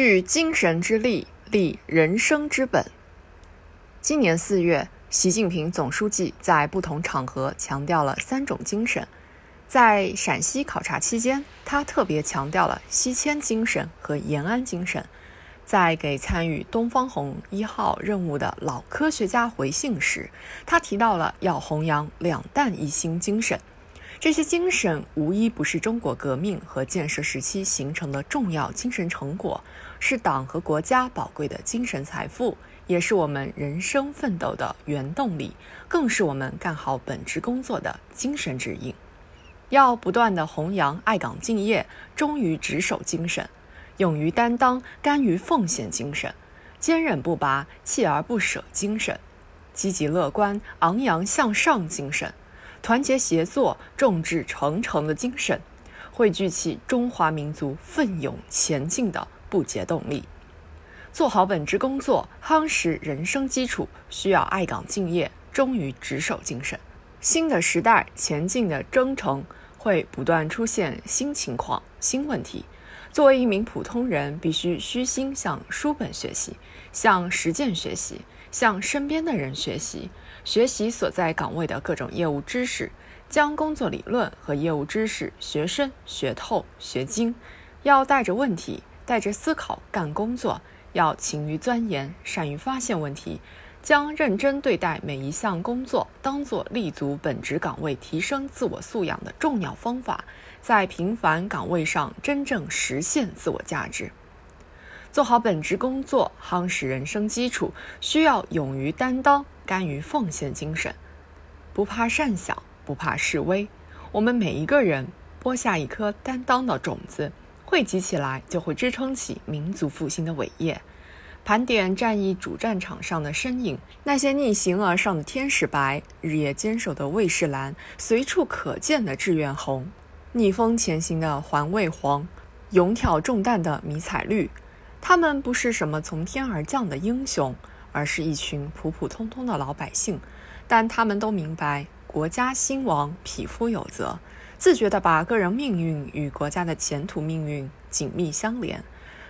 聚精神之力，立人生之本。今年四月，习近平总书记在不同场合强调了三种精神。在陕西考察期间，他特别强调了西迁精神和延安精神。在给参与东方红一号任务的老科学家回信时，他提到了要弘扬两弹一星精神。这些精神无一不是中国革命和建设时期形成的重要精神成果，是党和国家宝贵的精神财富，也是我们人生奋斗的原动力，更是我们干好本职工作的精神指引。要不断地弘扬爱岗敬业、忠于职守精神，勇于担当、甘于奉献精神，坚韧不拔、锲而不舍精神，积极乐观、昂扬向上精神。团结协作、众志成城的精神，汇聚起中华民族奋勇前进的不竭动力。做好本职工作，夯实人生基础，需要爱岗敬业、忠于职守精神。新的时代前进的征程会不断出现新情况、新问题。作为一名普通人，必须虚心向书本学习，向实践学习，向身边的人学习。学习所在岗位的各种业务知识，将工作理论和业务知识学深、学透、学精。要带着问题，带着思考干工作，要勤于钻研，善于发现问题，将认真对待每一项工作当做立足本职岗位、提升自我素养的重要方法，在平凡岗位上真正实现自我价值。做好本职工作，夯实人生基础，需要勇于担当。甘于奉献精神，不怕善小，不怕示威。我们每一个人播下一颗担当的种子，汇集起来，就会支撑起民族复兴的伟业。盘点战役主战场上的身影，那些逆行而上的天使白，日夜坚守的卫士蓝，随处可见的志愿红，逆风前行的环卫黄，勇挑重担的迷彩绿。他们不是什么从天而降的英雄。而是一群普普通通的老百姓，但他们都明白国家兴亡匹夫有责，自觉地把个人命运与国家的前途命运紧密相连。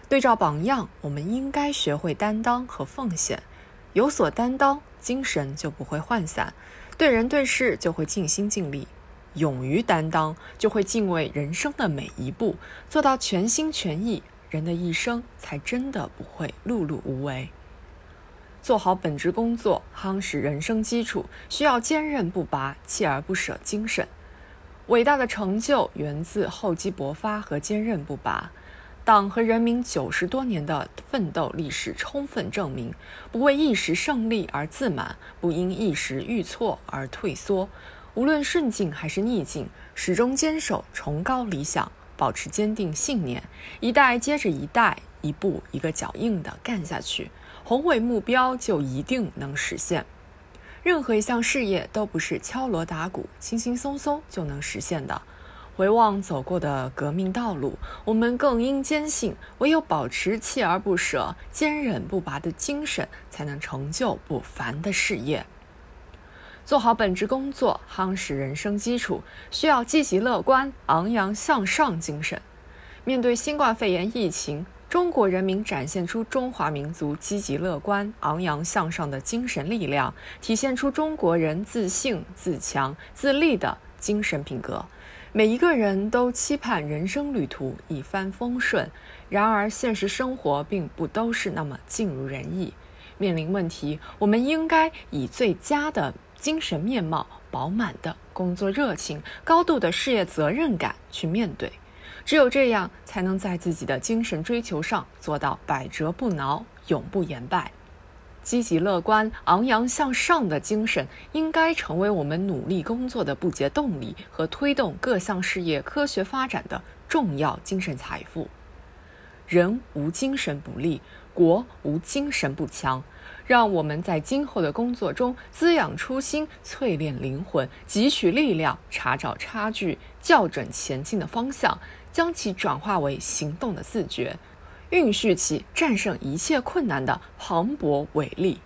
对照榜样，我们应该学会担当和奉献。有所担当，精神就不会涣散；对人对事就会尽心尽力。勇于担当，就会敬畏人生的每一步，做到全心全意，人的一生才真的不会碌碌无为。做好本职工作，夯实人生基础，需要坚韧不拔、锲而不舍精神。伟大的成就源自厚积薄发和坚韧不拔。党和人民九十多年的奋斗历史充分证明，不为一时胜利而自满，不因一时遇挫而退缩。无论顺境还是逆境，始终坚守崇高理想，保持坚定信念，一代接着一代，一步一个脚印地干下去。宏伟目标就一定能实现。任何一项事业都不是敲锣打鼓、轻轻松松就能实现的。回望走过的革命道路，我们更应坚信，唯有保持锲而不舍、坚韧不拔的精神，才能成就不凡的事业。做好本职工作，夯实人生基础，需要积极乐观、昂扬向上精神。面对新冠肺炎疫情。中国人民展现出中华民族积极乐观、昂扬向上的精神力量，体现出中国人自信、自强、自立的精神品格。每一个人都期盼人生旅途一帆风顺，然而现实生活并不都是那么尽如人意。面临问题，我们应该以最佳的精神面貌、饱满的工作热情、高度的事业责任感去面对。只有这样，才能在自己的精神追求上做到百折不挠、永不言败。积极乐观、昂扬向上的精神，应该成为我们努力工作的不竭动力和推动各项事业科学发展的重要精神财富。人无精神不立，国无精神不强。让我们在今后的工作中滋养初心、淬炼灵魂、汲取力量、查找差距、校准前进的方向。将其转化为行动的自觉，蕴蓄起战胜一切困难的磅礴伟力。